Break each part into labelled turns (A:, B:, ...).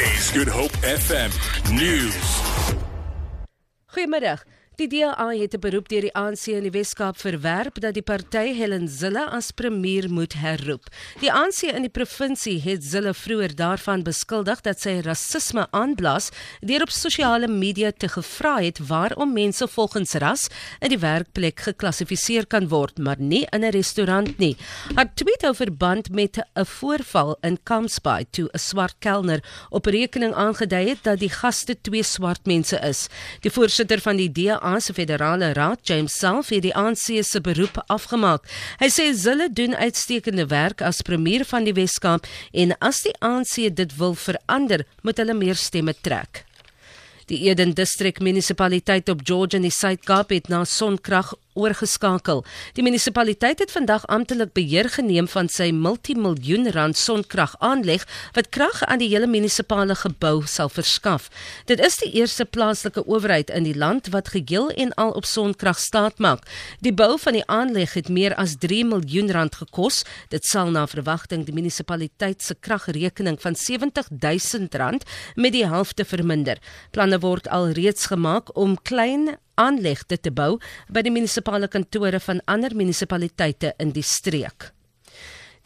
A: is Good Hope FM News.
B: Goeiemiddag. Die DA het 'n beroep deur die ANC in die Wes-Kaap verwerp dat die party Helen Zille as premier moet herroep. Die ANC in die provinsie het Zille vroeër daarvan beskuldig dat sy rasisme aanblaas deur op sosiale media te gevra het waarom mense volgens ras in die werkplek geklassifiseer kan word, maar nie in 'n restaurant nie. Haar tweet hou verband met 'n voorval in Kamsbaai toe 'n swart kelner op rekening aangedui het dat die gaste twee swart mense is. Die voorsitter van die DA DA se federale raad, James Self, het die ANC se beroep afgemaak. Hy sê hulle doen uitstekende werk as premier van die Wes-Kaap en as die ANC dit wil verander, moet hulle meer stemme trek. Die Eden District Munisipaliteit op George in die Suid-Kaap het na sonkrag oorgeskakel. Die munisipaliteit het vandag amptelik beheer geneem van sy multimiljoen rand sonkrag aanleg wat krag aan die hele munisipale gebou sal verskaf. Dit is die eerste plaaslike owerheid in die land wat geheel en al op sonkrag staatmaak. Die bou van die aanleg het meer as 3 miljoen rand gekos. Dit sal na verwagting die munisipaliteit se kragrekening van 70 000 rand met die helfte verminder. Planne word al reeds gemaak om klein aanlegte te bou by die munisipale kantore van ander munisipaliteite in die streek.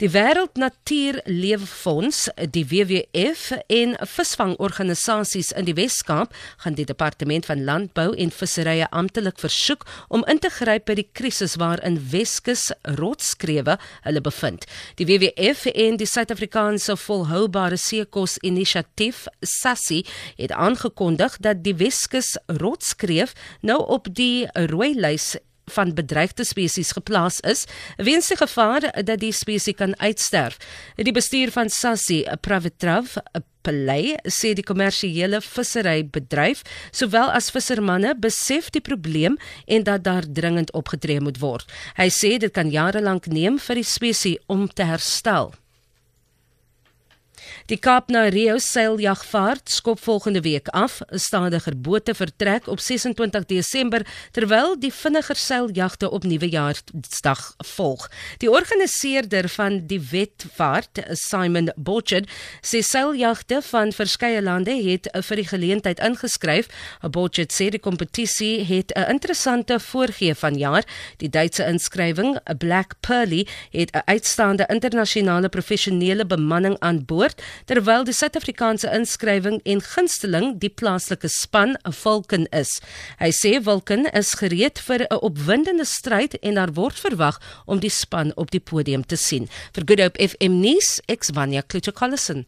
B: Die Wêreld Natuur Leeffonds, die WWF en visvangorganisasies in die Wes-Kaap gaan die Departement van Landbou en Visserye amptelik versoek om in te gryp by die krisis waarin Weskus rotskrewe hulle bevind. Die WWF en die Suid-Afrikaanse Volhoubare Seekos Inisiatief SASSI het aangekondig dat die Weskus rotskreef nou op die rooi lys van bedreigde spesies geplaas is, weens die gevaar dat die spesies kan uitsterf. Die bestuur van Sassi, Pravitrav, 'n Pelay sê die kommersiële visserybedryf sowel as vissermanne besef die probleem en dat daar dringend opgetree moet word. Hy sê dit kan jare lank neem vir die spesies om te herstel. Die Kaap na Rio seiljagvaart skop volgende week af. 'n Stadiger bote vertrek op 26 Desember terwyl die vinniger seiljagte op Nuwejaarsdag volg. Die organiseerder van die wetvaart, Simon Bochard, sê seiljagte van verskeie lande het vir die geleentheid ingeskryf. Bochard sê die kompetisie het 'n interessante voorgee vanjaar. Die Duitse inskrywing, Black Pearly, het 'n uitstaande internasionale professionele bemanning aan boord terwyl die Suid-Afrikaanse inskrywing en gunsteling die plaaslike span Vulcan is. Hy sê Vulcan is gereed vir 'n opwindende stryd en daar word verwag om die span op die podium te sien. Vir Good Hope FM nuus, ek's Vanya Klitschko-Collison.